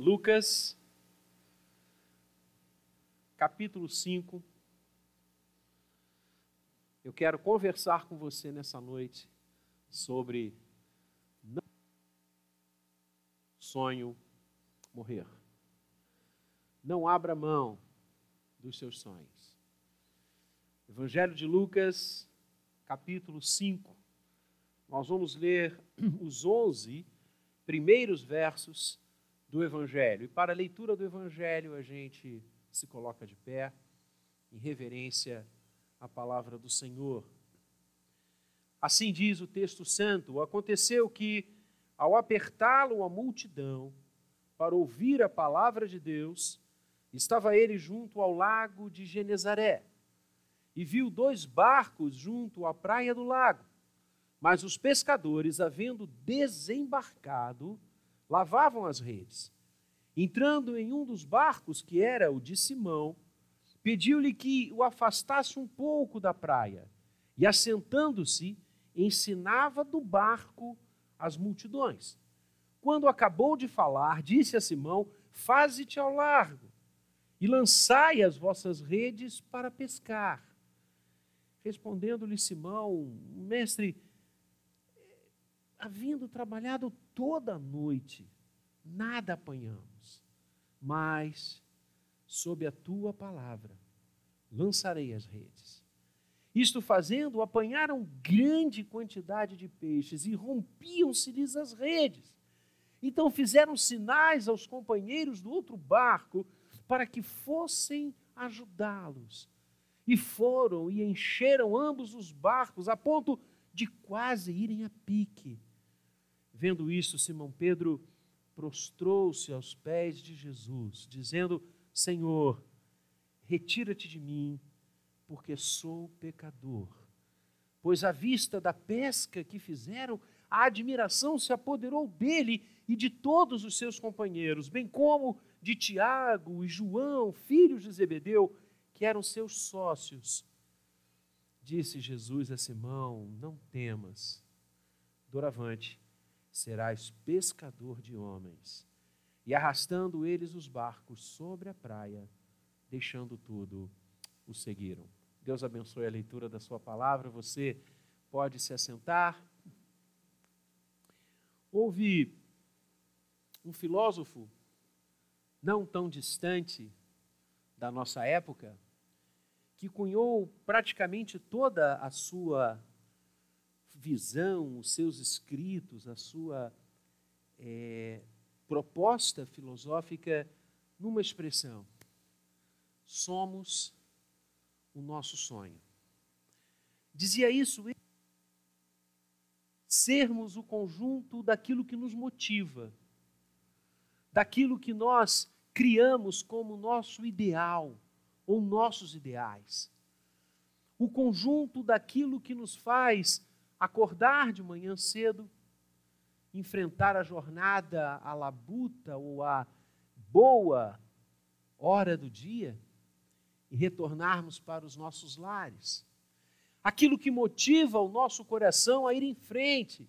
Lucas, capítulo 5. Eu quero conversar com você nessa noite sobre não sonho morrer. Não abra mão dos seus sonhos. Evangelho de Lucas, capítulo 5. Nós vamos ler os 11 primeiros versos do Evangelho. E para a leitura do Evangelho, a gente se coloca de pé, em reverência à palavra do Senhor. Assim diz o texto santo: Aconteceu que, ao apertá-lo a multidão para ouvir a palavra de Deus, estava ele junto ao lago de Genezaré e viu dois barcos junto à praia do lago. Mas os pescadores, havendo desembarcado, lavavam as redes. Entrando em um dos barcos, que era o de Simão, pediu-lhe que o afastasse um pouco da praia. E assentando-se, ensinava do barco as multidões. Quando acabou de falar, disse a Simão: Faze-te ao largo e lançai as vossas redes para pescar. Respondendo-lhe Simão, mestre, havendo trabalhado toda a noite, nada apanhamos, mas, sob a tua palavra, lançarei as redes. Isto fazendo, apanharam grande quantidade de peixes e rompiam-se-lhes as redes. Então fizeram sinais aos companheiros do outro barco para que fossem ajudá-los. E foram e encheram ambos os barcos, a ponto de quase irem a pique. Vendo isso, Simão Pedro prostrou-se aos pés de Jesus, dizendo: Senhor, retira-te de mim, porque sou pecador. Pois à vista da pesca que fizeram, a admiração se apoderou dele e de todos os seus companheiros, bem como de Tiago e João, filhos de Zebedeu, que eram seus sócios. Disse Jesus a Simão: Não temas, doravante serás pescador de homens. E arrastando eles os barcos sobre a praia, deixando tudo, o seguiram. Deus abençoe a leitura da sua palavra. Você pode se assentar. Houve um filósofo não tão distante da nossa época que cunhou praticamente toda a sua visão, os seus escritos, a sua é, proposta filosófica numa expressão: somos o nosso sonho. Dizia isso, sermos o conjunto daquilo que nos motiva, daquilo que nós criamos como nosso ideal ou nossos ideais. O conjunto daquilo que nos faz acordar de manhã cedo, enfrentar a jornada à labuta ou à boa hora do dia e retornarmos para os nossos lares. Aquilo que motiva o nosso coração a ir em frente,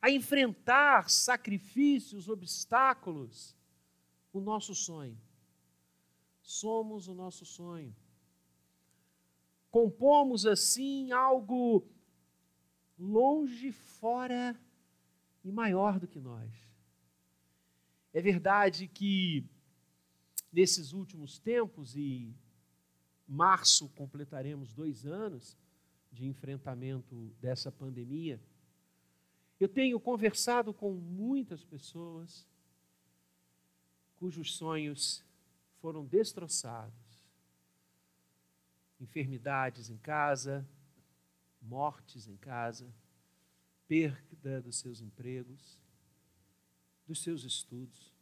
a enfrentar sacrifícios, obstáculos, o nosso sonho. Somos o nosso sonho. Compomos assim algo longe, fora e maior do que nós. É verdade que nesses últimos tempos, e março completaremos dois anos de enfrentamento dessa pandemia, eu tenho conversado com muitas pessoas cujos sonhos foram destroçados. Enfermidades em casa, mortes em casa, perda dos seus empregos, dos seus estudos.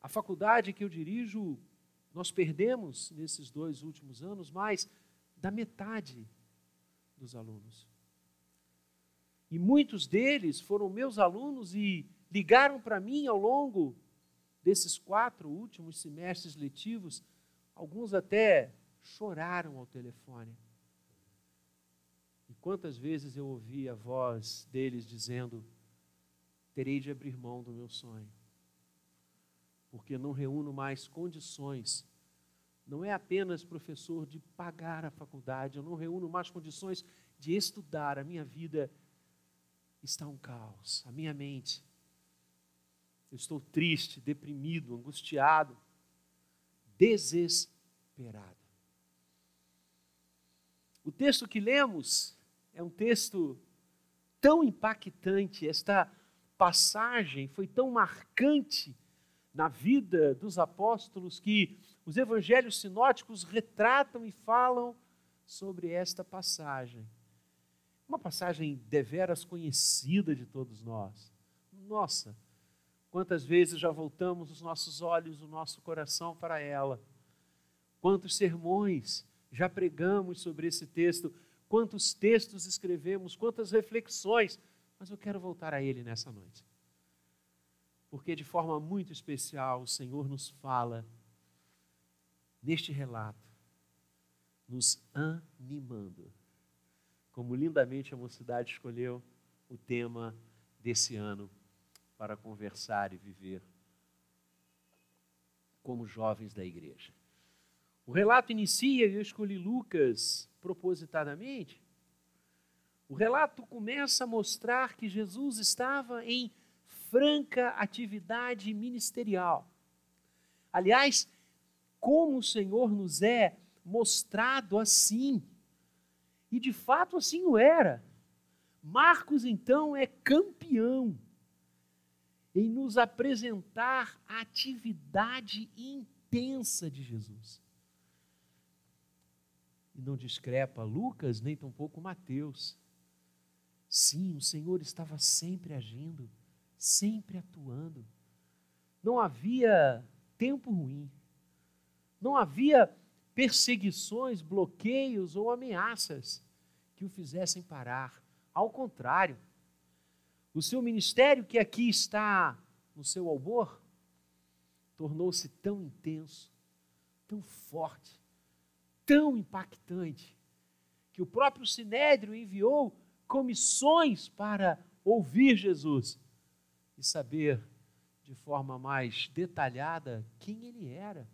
A faculdade que eu dirijo, nós perdemos nesses dois últimos anos mais da metade dos alunos. E muitos deles foram meus alunos e ligaram para mim ao longo desses quatro últimos semestres letivos, alguns até choraram ao telefone quantas vezes eu ouvi a voz deles dizendo: terei de abrir mão do meu sonho, porque não reúno mais condições. Não é apenas professor de pagar a faculdade, eu não reúno mais condições de estudar. A minha vida está um caos, a minha mente. Eu estou triste, deprimido, angustiado, desesperado. O texto que lemos é um texto tão impactante, esta passagem foi tão marcante na vida dos apóstolos que os evangelhos sinóticos retratam e falam sobre esta passagem. Uma passagem deveras conhecida de todos nós. Nossa, quantas vezes já voltamos os nossos olhos, o nosso coração para ela. Quantos sermões já pregamos sobre esse texto, quantos textos escrevemos, quantas reflexões, mas eu quero voltar a ele nessa noite porque de forma muito especial o Senhor nos fala neste relato, nos animando. Como lindamente a mocidade escolheu o tema desse ano para conversar e viver como jovens da igreja. O relato inicia, eu escolhi Lucas propositadamente. O relato começa a mostrar que Jesus estava em franca atividade ministerial. Aliás, como o Senhor nos é mostrado assim. E de fato assim o era. Marcos então é campeão em nos apresentar a atividade intensa de Jesus. E não discrepa Lucas, nem tampouco Mateus. Sim, o Senhor estava sempre agindo sempre atuando. Não havia tempo ruim. Não havia perseguições, bloqueios ou ameaças que o fizessem parar. Ao contrário, o seu ministério, que aqui está no seu albor, tornou-se tão intenso, tão forte, tão impactante, que o próprio Sinédrio enviou comissões para ouvir Jesus e saber de forma mais detalhada quem ele era.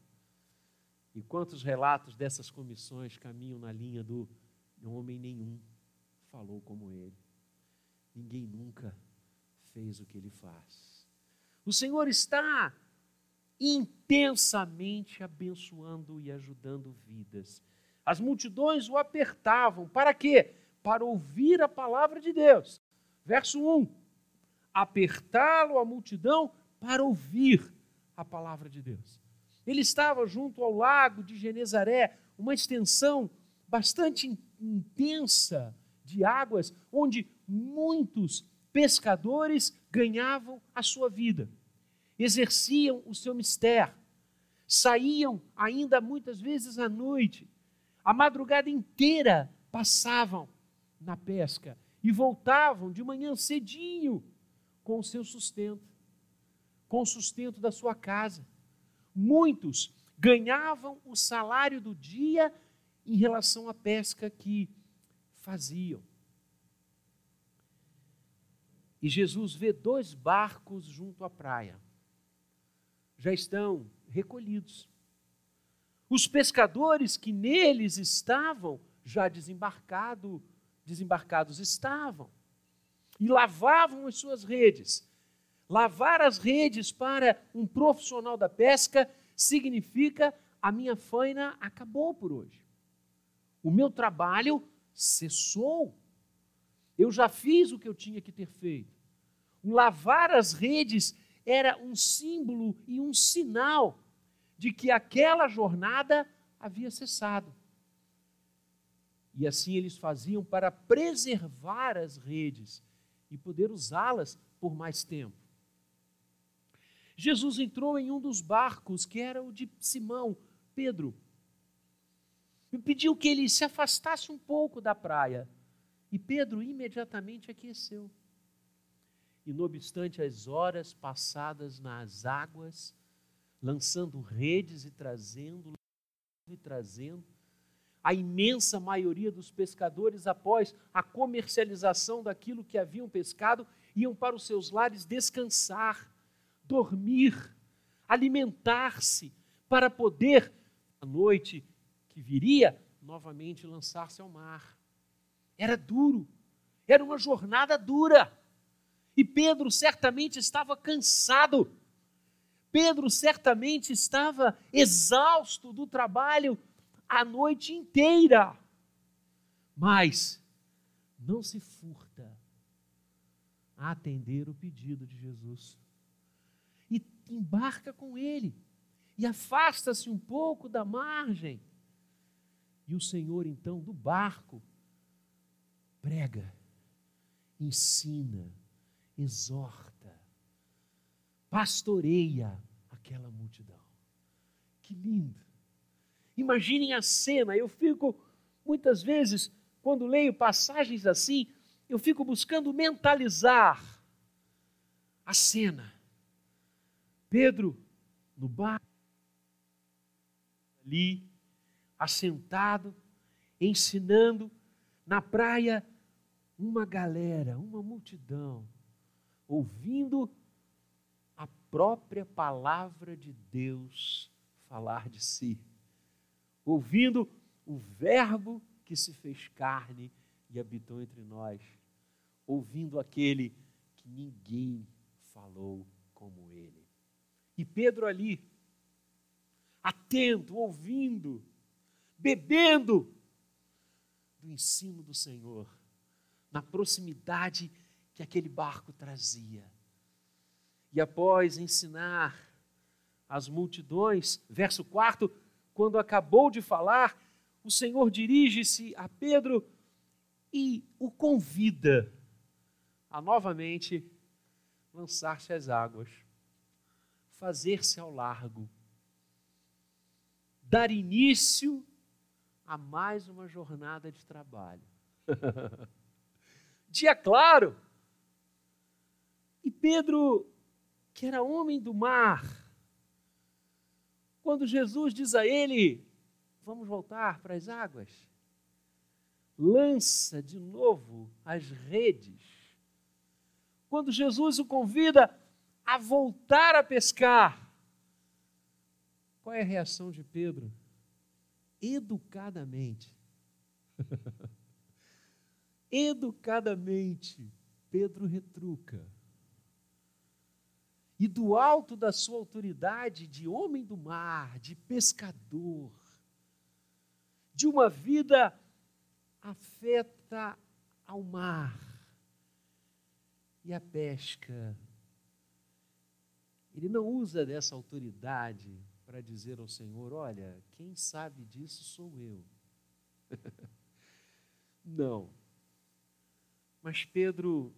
E quantos relatos dessas comissões caminham na linha do homem nenhum falou como ele. Ninguém nunca fez o que ele faz. O Senhor está intensamente abençoando e ajudando vidas. As multidões o apertavam. Para quê? Para ouvir a palavra de Deus. Verso 1 apertá-lo a multidão para ouvir a palavra de Deus. Ele estava junto ao lago de Genezaré, uma extensão bastante intensa de águas, onde muitos pescadores ganhavam a sua vida, exerciam o seu mistério, saíam ainda muitas vezes à noite, a madrugada inteira passavam na pesca e voltavam de manhã cedinho com o seu sustento, com o sustento da sua casa. Muitos ganhavam o salário do dia em relação à pesca que faziam. E Jesus vê dois barcos junto à praia. Já estão recolhidos. Os pescadores que neles estavam já desembarcado, desembarcados estavam e lavavam as suas redes. Lavar as redes para um profissional da pesca significa a minha faina acabou por hoje. O meu trabalho cessou. Eu já fiz o que eu tinha que ter feito. O lavar as redes era um símbolo e um sinal de que aquela jornada havia cessado. E assim eles faziam para preservar as redes e poder usá-las por mais tempo. Jesus entrou em um dos barcos, que era o de Simão, Pedro, e pediu que ele se afastasse um pouco da praia. E Pedro imediatamente aqueceu. E não obstante as horas passadas nas águas, lançando redes e trazendo, e trazendo, a imensa maioria dos pescadores, após a comercialização daquilo que haviam pescado, iam para os seus lares descansar, dormir. alimentar-se, para poder, à noite que viria, novamente lançar-se ao mar. Era duro, era uma jornada dura. E Pedro certamente estava cansado. Pedro certamente estava exausto do trabalho a noite inteira. Mas não se furta a atender o pedido de Jesus. E embarca com ele. E afasta-se um pouco da margem. E o Senhor, então, do barco, prega, ensina, exorta, pastoreia aquela multidão. Que lindo! Imaginem a cena, eu fico muitas vezes, quando leio passagens assim, eu fico buscando mentalizar a cena. Pedro no bar, ali, assentado, ensinando, na praia, uma galera, uma multidão, ouvindo a própria palavra de Deus falar de si, ouvindo o Verbo que se fez carne e habitou entre nós, ouvindo aquele que ninguém falou como ele. E Pedro ali, atento, ouvindo, bebendo do ensino do Senhor, na proximidade que aquele barco trazia. E após ensinar as multidões, verso 4, quando acabou de falar, o Senhor dirige-se a Pedro e o convida a novamente lançar-se às águas, fazer-se ao largo, dar início a mais uma jornada de trabalho. Dia claro. E Pedro, que era homem do mar, quando Jesus diz a ele: Vamos voltar para as águas. Lança de novo as redes. Quando Jesus o convida a voltar a pescar, qual é a reação de Pedro? Educadamente. Educadamente, Pedro retruca. E do alto da sua autoridade de homem do mar, de pescador, de uma vida afeta ao mar e a pesca. Ele não usa dessa autoridade para dizer ao Senhor: Olha, quem sabe disso sou eu. não. Mas Pedro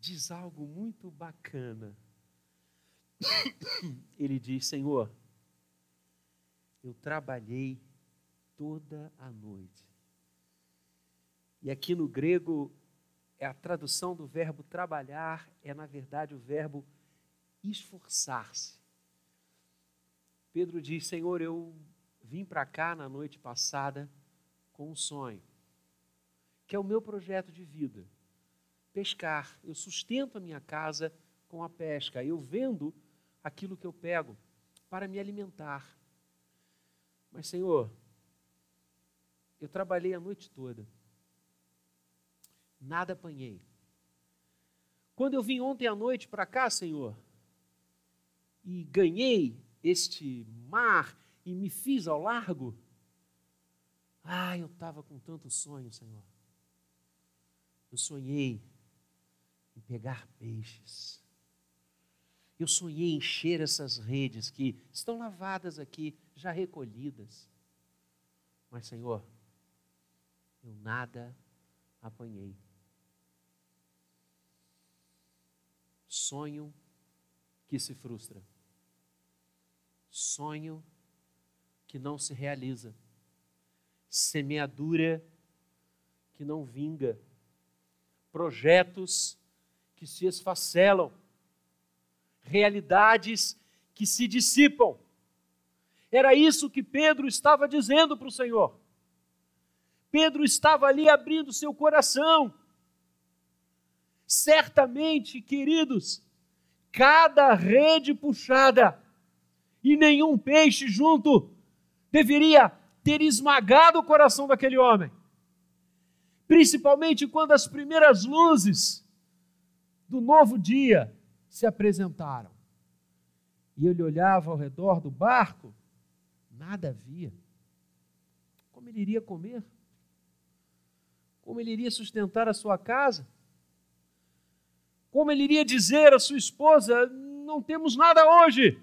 diz algo muito bacana. Ele diz: Senhor, eu trabalhei toda a noite. E aqui no grego, é a tradução do verbo trabalhar, é na verdade o verbo esforçar-se. Pedro diz: Senhor, eu vim para cá na noite passada com um sonho, que é o meu projeto de vida: pescar. Eu sustento a minha casa com a pesca. Eu vendo aquilo que eu pego para me alimentar. Mas, Senhor, eu trabalhei a noite toda. Nada apanhei. Quando eu vim ontem à noite para cá, Senhor, e ganhei este mar e me fiz ao largo, ah, eu estava com tanto sonho, Senhor. Eu sonhei em pegar peixes. Eu sonhei encher essas redes que estão lavadas aqui, já recolhidas. Mas, Senhor, eu nada apanhei. Sonho que se frustra. Sonho que não se realiza. Semeadura que não vinga. Projetos que se esfacelam. Realidades que se dissipam. Era isso que Pedro estava dizendo para o Senhor. Pedro estava ali abrindo seu coração. Certamente, queridos, cada rede puxada e nenhum peixe junto deveria ter esmagado o coração daquele homem. Principalmente quando as primeiras luzes do novo dia se apresentaram. E ele olhava ao redor do barco, nada havia. Como ele iria comer? Como ele iria sustentar a sua casa? Como ele iria dizer à sua esposa: Não temos nada hoje?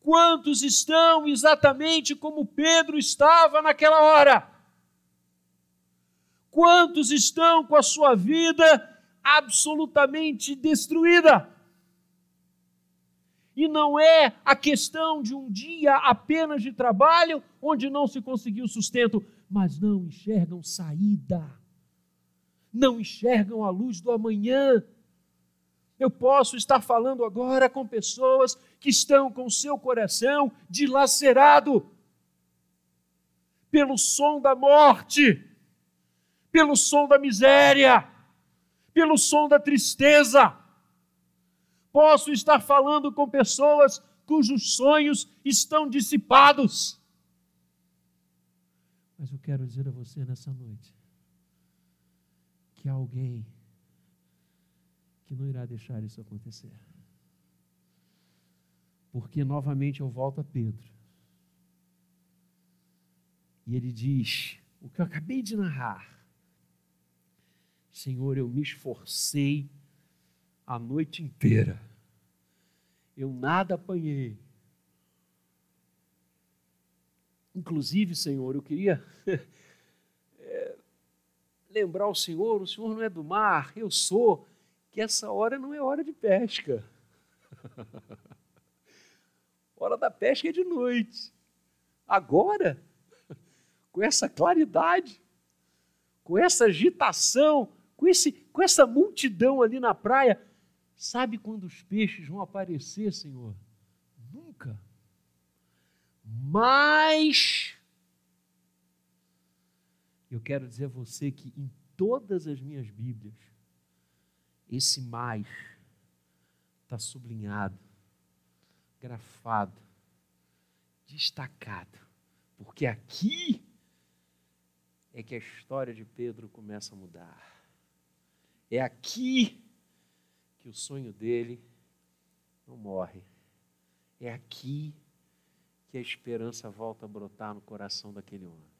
Quantos estão exatamente como Pedro estava naquela hora? Quantos estão com a sua vida absolutamente destruída? E não é a questão de um dia apenas de trabalho onde não se conseguiu sustento, mas não enxergam saída, não enxergam a luz do amanhã. Eu posso estar falando agora com pessoas que estão com seu coração dilacerado pelo som da morte, pelo som da miséria, pelo som da tristeza. Posso estar falando com pessoas cujos sonhos estão dissipados. Mas eu quero dizer a você nessa noite que há alguém que não irá deixar isso acontecer. Porque novamente eu volto a Pedro. E ele diz: o que eu acabei de narrar. Senhor, eu me esforcei a noite inteira. Eu nada apanhei. Inclusive, Senhor, eu queria é, lembrar o Senhor: o Senhor não é do mar, eu sou, que essa hora não é hora de pesca. hora da pesca é de noite. Agora, com essa claridade, com essa agitação, com, esse, com essa multidão ali na praia, sabe quando os peixes vão aparecer, Senhor? Nunca. Mas eu quero dizer a você que em todas as minhas Bíblias, esse mais está sublinhado grafado, destacado, porque aqui é que a história de Pedro começa a mudar. É aqui que o sonho dele não morre. É aqui que a esperança volta a brotar no coração daquele homem.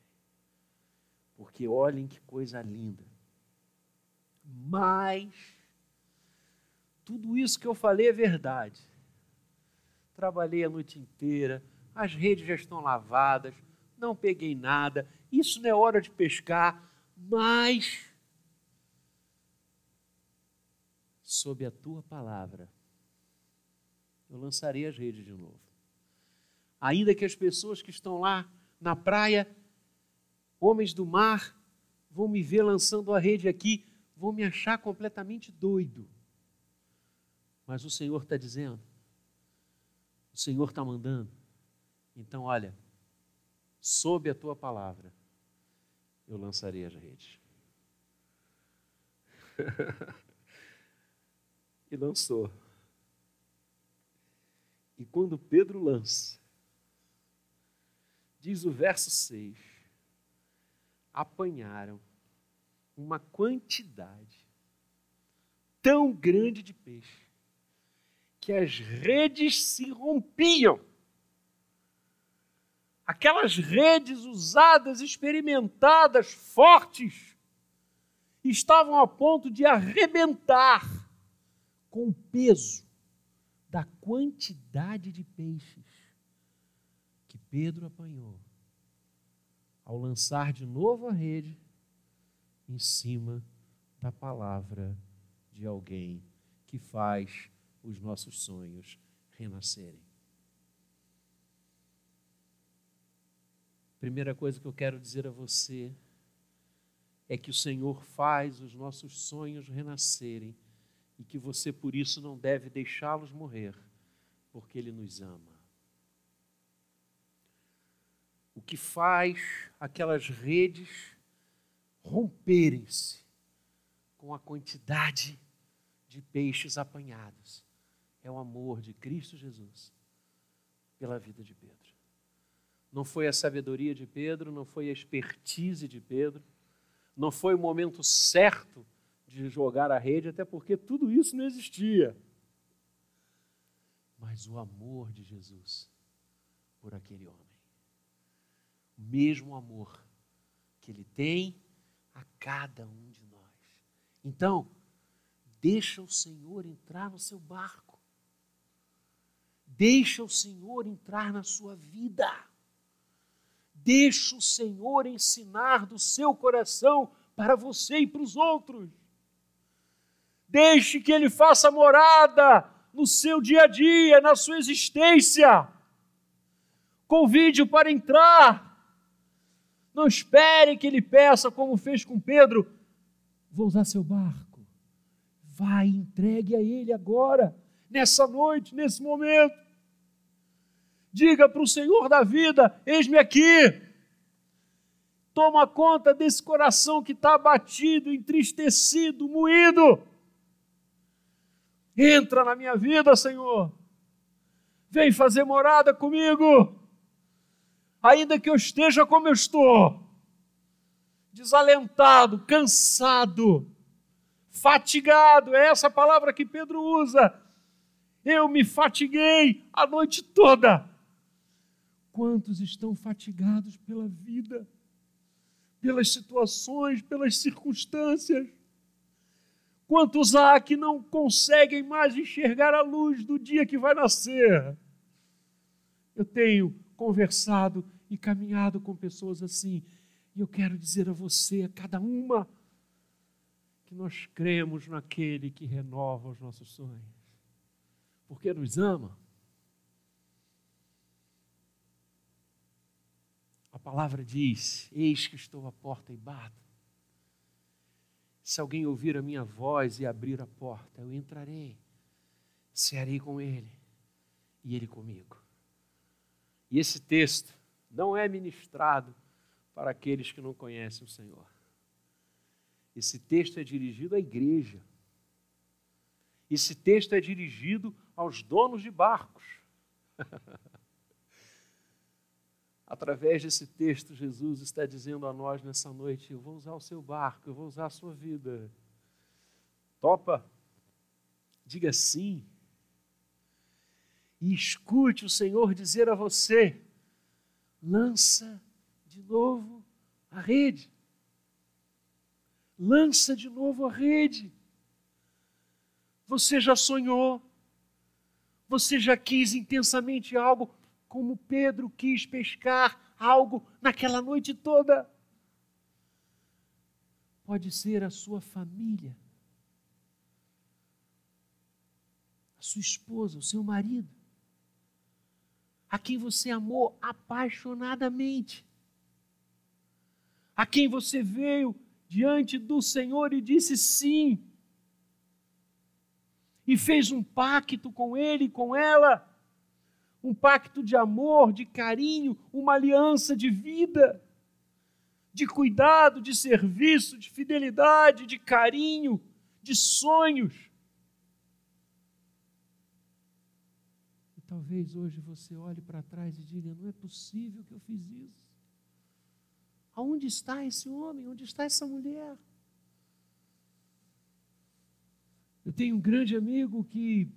Porque olhem que coisa linda. Mas tudo isso que eu falei é verdade trabalhei a noite inteira, as redes já estão lavadas, não peguei nada, isso não é hora de pescar, mas sob a tua palavra eu lançarei as redes de novo. Ainda que as pessoas que estão lá na praia, homens do mar, vão me ver lançando a rede aqui, vão me achar completamente doido. Mas o Senhor está dizendo: o Senhor está mandando. Então, olha, sob a tua palavra, eu lançarei as redes. e lançou. E quando Pedro lança, diz o verso 6, apanharam uma quantidade tão grande de peixe que as redes se rompiam. Aquelas redes usadas, experimentadas, fortes, estavam a ponto de arrebentar com o peso da quantidade de peixes que Pedro apanhou ao lançar de novo a rede em cima da palavra de alguém que faz os nossos sonhos renascerem. Primeira coisa que eu quero dizer a você é que o Senhor faz os nossos sonhos renascerem e que você por isso não deve deixá-los morrer, porque Ele nos ama. O que faz aquelas redes romperem-se com a quantidade de peixes apanhados é o amor de Cristo Jesus pela vida de Pedro. Não foi a sabedoria de Pedro, não foi a expertise de Pedro, não foi o momento certo de jogar a rede, até porque tudo isso não existia. Mas o amor de Jesus por aquele homem. O mesmo amor que ele tem a cada um de nós. Então, deixa o Senhor entrar no seu barco. Deixa o Senhor entrar na sua vida. Deixa o Senhor ensinar do seu coração para você e para os outros. Deixe que Ele faça morada no seu dia a dia, na sua existência. Convide-o para entrar. Não espere que Ele peça, como fez com Pedro: vou usar seu barco. Vai, entregue a Ele agora, nessa noite, nesse momento. Diga para o Senhor da vida: Eis-me aqui. Toma conta desse coração que está abatido, entristecido, moído. Entra na minha vida, Senhor. Vem fazer morada comigo. Ainda que eu esteja como eu estou, desalentado, cansado, fatigado, é essa palavra que Pedro usa. Eu me fatiguei a noite toda. Quantos estão fatigados pela vida, pelas situações, pelas circunstâncias? Quantos há que não conseguem mais enxergar a luz do dia que vai nascer? Eu tenho conversado e caminhado com pessoas assim, e eu quero dizer a você, a cada uma, que nós cremos naquele que renova os nossos sonhos, porque nos ama. A palavra diz: Eis que estou à porta e bato. Se alguém ouvir a minha voz e abrir a porta, eu entrarei, cearei com ele e ele comigo. E esse texto não é ministrado para aqueles que não conhecem o Senhor. Esse texto é dirigido à igreja. Esse texto é dirigido aos donos de barcos. Através desse texto, Jesus está dizendo a nós nessa noite: Eu vou usar o seu barco, eu vou usar a sua vida. Topa? Diga sim. E escute o Senhor dizer a você: lança de novo a rede. Lança de novo a rede. Você já sonhou, você já quis intensamente algo, como Pedro quis pescar algo naquela noite toda. Pode ser a sua família, a sua esposa, o seu marido, a quem você amou apaixonadamente, a quem você veio diante do Senhor e disse sim, e fez um pacto com ele e com ela um pacto de amor, de carinho, uma aliança de vida, de cuidado, de serviço, de fidelidade, de carinho, de sonhos. E talvez hoje você olhe para trás e diga: não é possível que eu fiz isso. Aonde está esse homem? Onde está essa mulher? Eu tenho um grande amigo que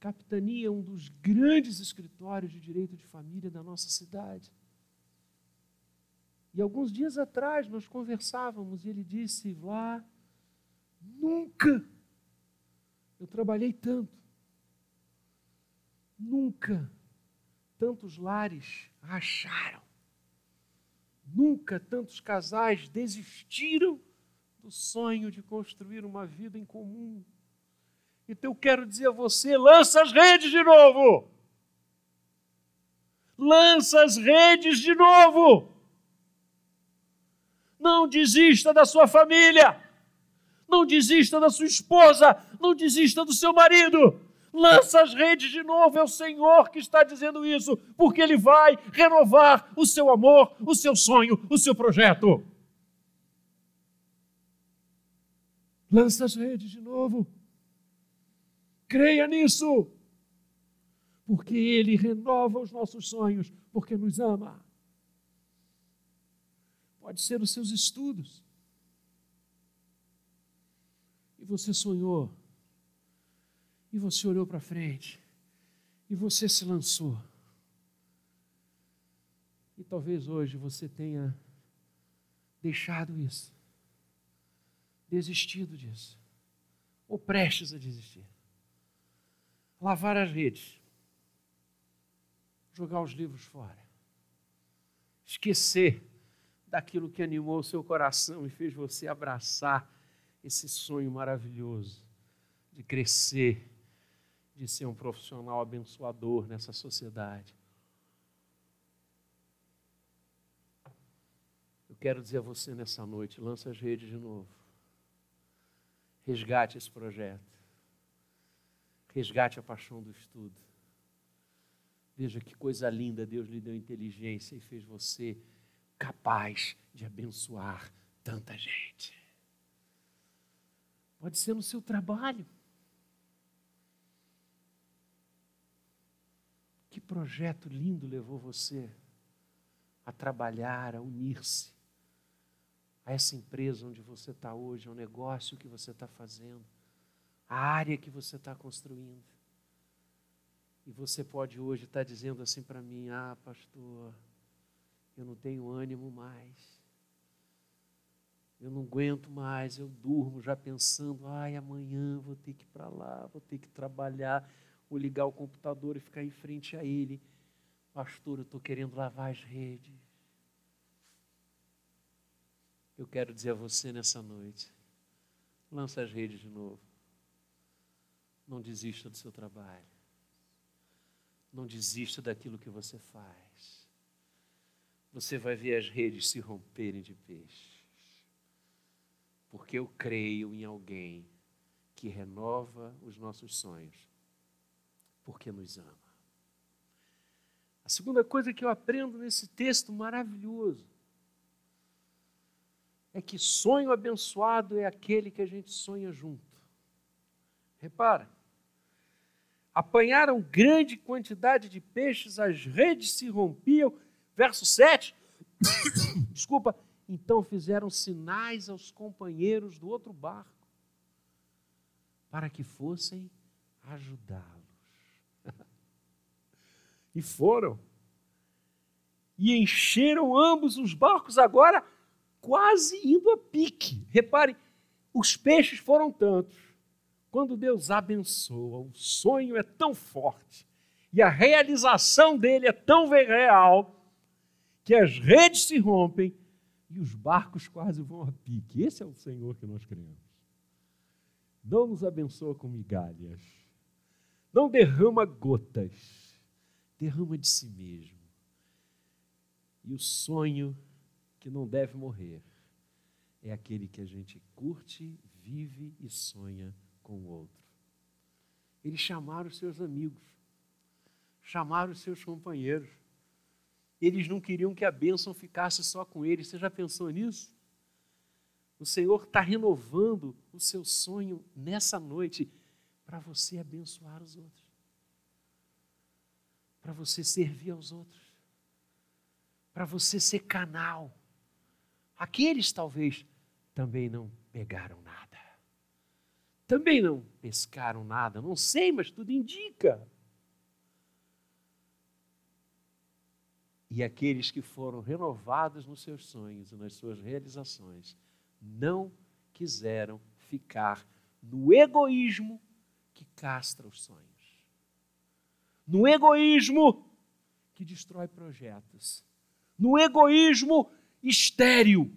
capitania um dos grandes escritórios de direito de família da nossa cidade. E alguns dias atrás nós conversávamos e ele disse: Lá, nunca eu trabalhei tanto, nunca tantos lares racharam, nunca tantos casais desistiram do sonho de construir uma vida em comum. Então eu quero dizer a você: lança as redes de novo. Lança as redes de novo. Não desista da sua família. Não desista da sua esposa. Não desista do seu marido. Lança as redes de novo. É o Senhor que está dizendo isso, porque Ele vai renovar o seu amor, o seu sonho, o seu projeto. Lança as redes de novo. Creia nisso. porque Ele renova os nossos sonhos, porque nos ama. Pode ser os seus estudos. E você sonhou, e você olhou para frente, e você se lançou. E talvez hoje você tenha deixado isso, desistido disso, ou prestes a desistir. Lavar as redes, jogar os livros fora, esquecer daquilo que animou o seu coração e fez você abraçar esse sonho maravilhoso de crescer, de ser um profissional abençoador nessa sociedade. Eu quero dizer a você nessa noite: lança as redes de novo. Resgate esse projeto. Resgate a paixão do estudo. Veja que coisa linda, Deus lhe deu inteligência e fez você capaz de abençoar tanta gente. Pode ser no seu trabalho. Que projeto lindo levou você a trabalhar, a unir-se a essa empresa onde você está hoje, ao negócio que você está fazendo, a área que você está construindo. E você pode hoje estar dizendo assim para mim: Ah, pastor, eu não tenho ânimo mais. Eu não aguento mais, eu durmo já pensando, ai, amanhã vou ter que ir para lá, vou ter que trabalhar, vou ligar o computador e ficar em frente a ele. Pastor, eu estou querendo lavar as redes. Eu quero dizer a você nessa noite, lança as redes de novo. Não desista do seu trabalho. Não desista daquilo que você faz. Você vai ver as redes se romperem de peixe. Porque eu creio em alguém que renova os nossos sonhos, porque nos ama. A segunda coisa que eu aprendo nesse texto maravilhoso é que sonho abençoado é aquele que a gente sonha junto. Repara, apanharam grande quantidade de peixes, as redes se rompiam. Verso 7, desculpa, então fizeram sinais aos companheiros do outro barco para que fossem ajudá-los. e foram. E encheram ambos os barcos agora quase indo a pique. Repare, os peixes foram tantos. Quando Deus abençoa, o sonho é tão forte e a realização dele é tão real que as redes se rompem e os barcos quase vão a pique. Esse é o Senhor que nós cremos. Não nos abençoa com migalhas, não derrama gotas, derrama de si mesmo. E o sonho que não deve morrer é aquele que a gente curte, vive e sonha com o outro. Eles chamaram os seus amigos, chamaram os seus companheiros. Eles não queriam que a bênção ficasse só com eles. Você já pensou nisso? O Senhor está renovando o seu sonho nessa noite para você abençoar os outros, para você servir aos outros, para você ser canal Aqueles talvez também não pegaram nada. Também não pescaram nada, não sei, mas tudo indica. E aqueles que foram renovados nos seus sonhos e nas suas realizações não quiseram ficar no egoísmo que castra os sonhos, no egoísmo que destrói projetos, no egoísmo estéril.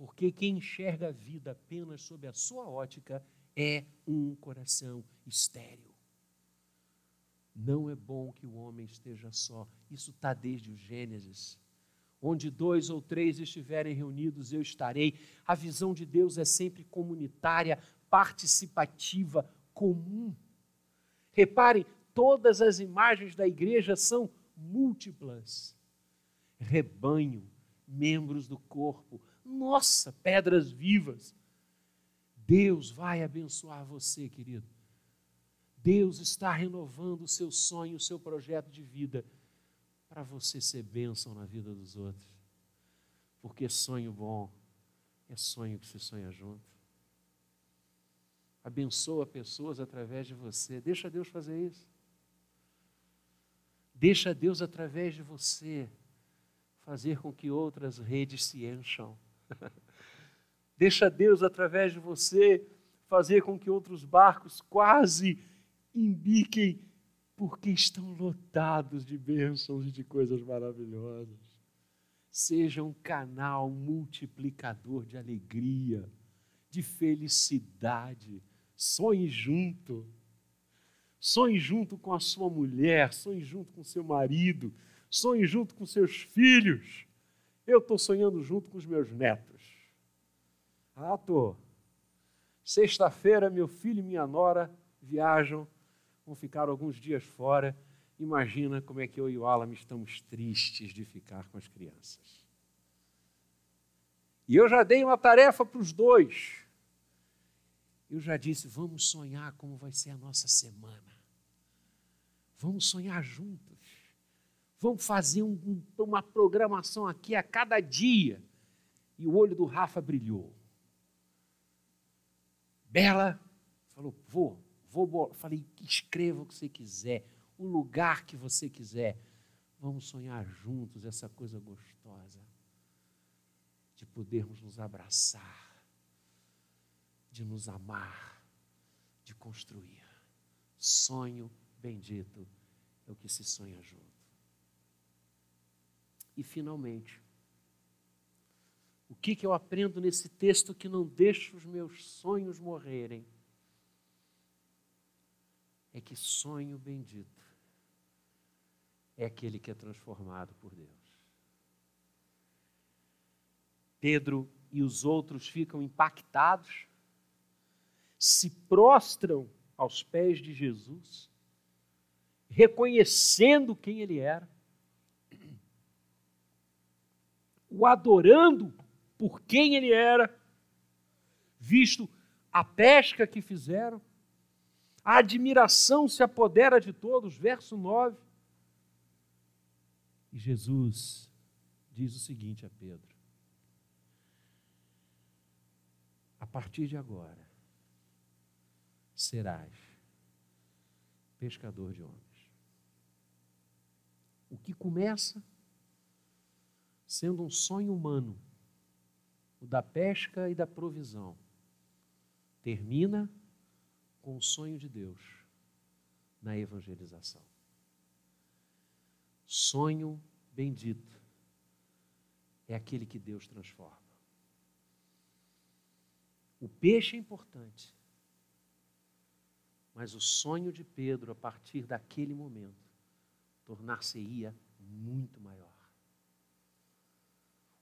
Porque quem enxerga a vida apenas sob a sua ótica é um coração estéril. Não é bom que o homem esteja só. Isso está desde o Gênesis. Onde dois ou três estiverem reunidos, eu estarei. A visão de Deus é sempre comunitária, participativa, comum. Reparem, todas as imagens da igreja são múltiplas rebanho, membros do corpo. Nossa, pedras vivas. Deus vai abençoar você, querido. Deus está renovando o seu sonho, o seu projeto de vida, para você ser bênção na vida dos outros. Porque sonho bom é sonho que se sonha junto. Abençoa pessoas através de você. Deixa Deus fazer isso. Deixa Deus, através de você, fazer com que outras redes se encham. Deixa Deus, através de você, fazer com que outros barcos quase embiquem, porque estão lotados de bênçãos e de coisas maravilhosas. Seja um canal multiplicador de alegria, de felicidade. Sonhe junto. Sonhe junto com a sua mulher, sonhe junto com seu marido, sonhe junto com seus filhos. Eu estou sonhando junto com os meus netos. Ah, estou. Sexta-feira, meu filho e minha nora viajam, vão ficar alguns dias fora. Imagina como é que eu e o Alan estamos tristes de ficar com as crianças. E eu já dei uma tarefa para os dois. Eu já disse: vamos sonhar como vai ser a nossa semana. Vamos sonhar juntos. Vamos fazer um, uma programação aqui a cada dia. E o olho do Rafa brilhou. Bela falou: vou, vou. Falei: escreva o que você quiser, o lugar que você quiser. Vamos sonhar juntos essa coisa gostosa de podermos nos abraçar, de nos amar, de construir. Sonho bendito é o que se sonha junto. E finalmente, o que, que eu aprendo nesse texto que não deixa os meus sonhos morrerem? É que sonho bendito é aquele que é transformado por Deus. Pedro e os outros ficam impactados, se prostram aos pés de Jesus reconhecendo quem ele era, o adorando por quem ele era, visto a pesca que fizeram, a admiração se apodera de todos, verso 9. E Jesus diz o seguinte a Pedro: A partir de agora, serás pescador de homens. O que começa sendo um sonho humano, o da pesca e da provisão, termina com o sonho de Deus na evangelização. Sonho bendito é aquele que Deus transforma. O peixe é importante, mas o sonho de Pedro, a partir daquele momento, tornar-se-ia muito maior.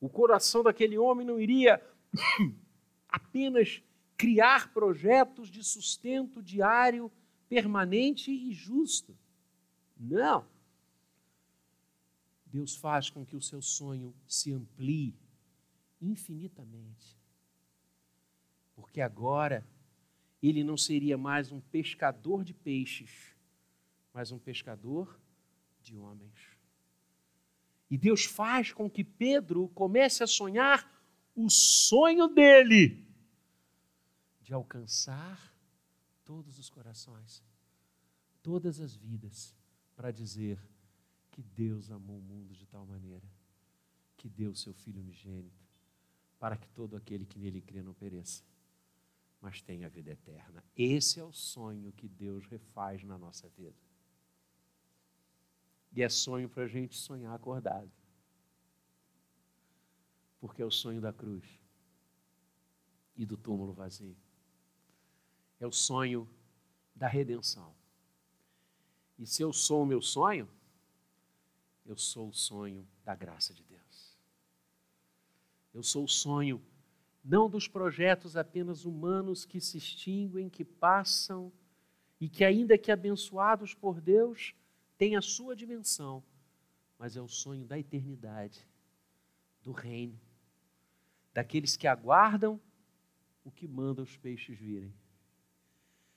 O coração daquele homem não iria apenas criar projetos de sustento diário, permanente e justo. Não. Deus faz com que o seu sonho se amplie infinitamente. Porque agora ele não seria mais um pescador de peixes, mas um pescador de homens. E Deus faz com que Pedro comece a sonhar o sonho dele de alcançar todos os corações, todas as vidas, para dizer que Deus amou o mundo de tal maneira que deu seu Filho unigênito, para que todo aquele que nele crê não pereça, mas tenha a vida eterna. Esse é o sonho que Deus refaz na nossa vida. E é sonho para a gente sonhar acordado. Porque é o sonho da cruz e do túmulo vazio. É o sonho da redenção. E se eu sou o meu sonho, eu sou o sonho da graça de Deus. Eu sou o sonho não dos projetos apenas humanos que se extinguem, que passam e que, ainda que abençoados por Deus, tem a sua dimensão, mas é o sonho da eternidade, do reino, daqueles que aguardam o que manda os peixes virem.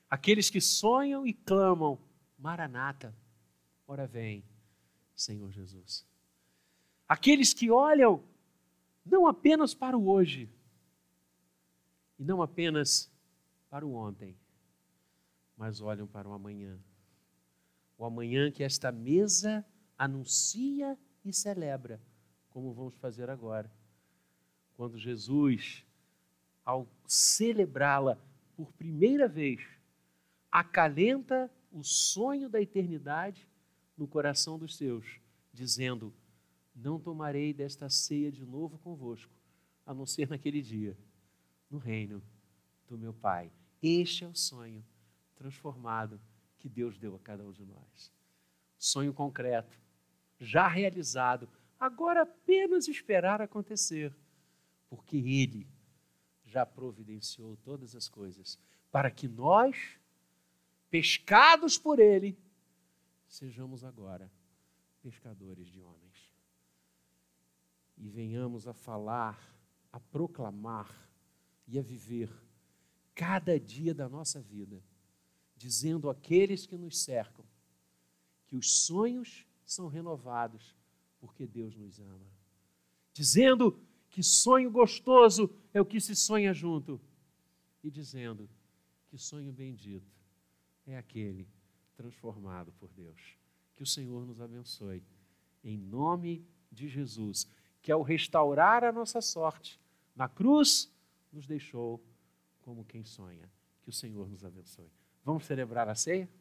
Aqueles que sonham e clamam, Maranata, ora vem, Senhor Jesus. Aqueles que olham não apenas para o hoje, e não apenas para o ontem, mas olham para o amanhã. O amanhã que esta mesa anuncia e celebra, como vamos fazer agora. Quando Jesus, ao celebrá-la por primeira vez, acalenta o sonho da eternidade no coração dos seus, dizendo: Não tomarei desta ceia de novo convosco, a não ser naquele dia no reino do meu Pai. Este é o sonho transformado que Deus deu a cada um de nós. Sonho concreto, já realizado, agora apenas esperar acontecer, porque Ele já providenciou todas as coisas para que nós, pescados por Ele, sejamos agora pescadores de homens. E venhamos a falar, a proclamar e a viver cada dia da nossa vida, dizendo àqueles que nos cercam que os sonhos são renovados porque Deus nos ama. Dizendo que sonho gostoso é o que se sonha junto. E dizendo que sonho bendito é aquele transformado por Deus. Que o Senhor nos abençoe. Em nome de Jesus, que ao restaurar a nossa sorte na cruz, nos deixou como quem sonha. Que o Senhor nos abençoe. Vamos celebrar a ceia?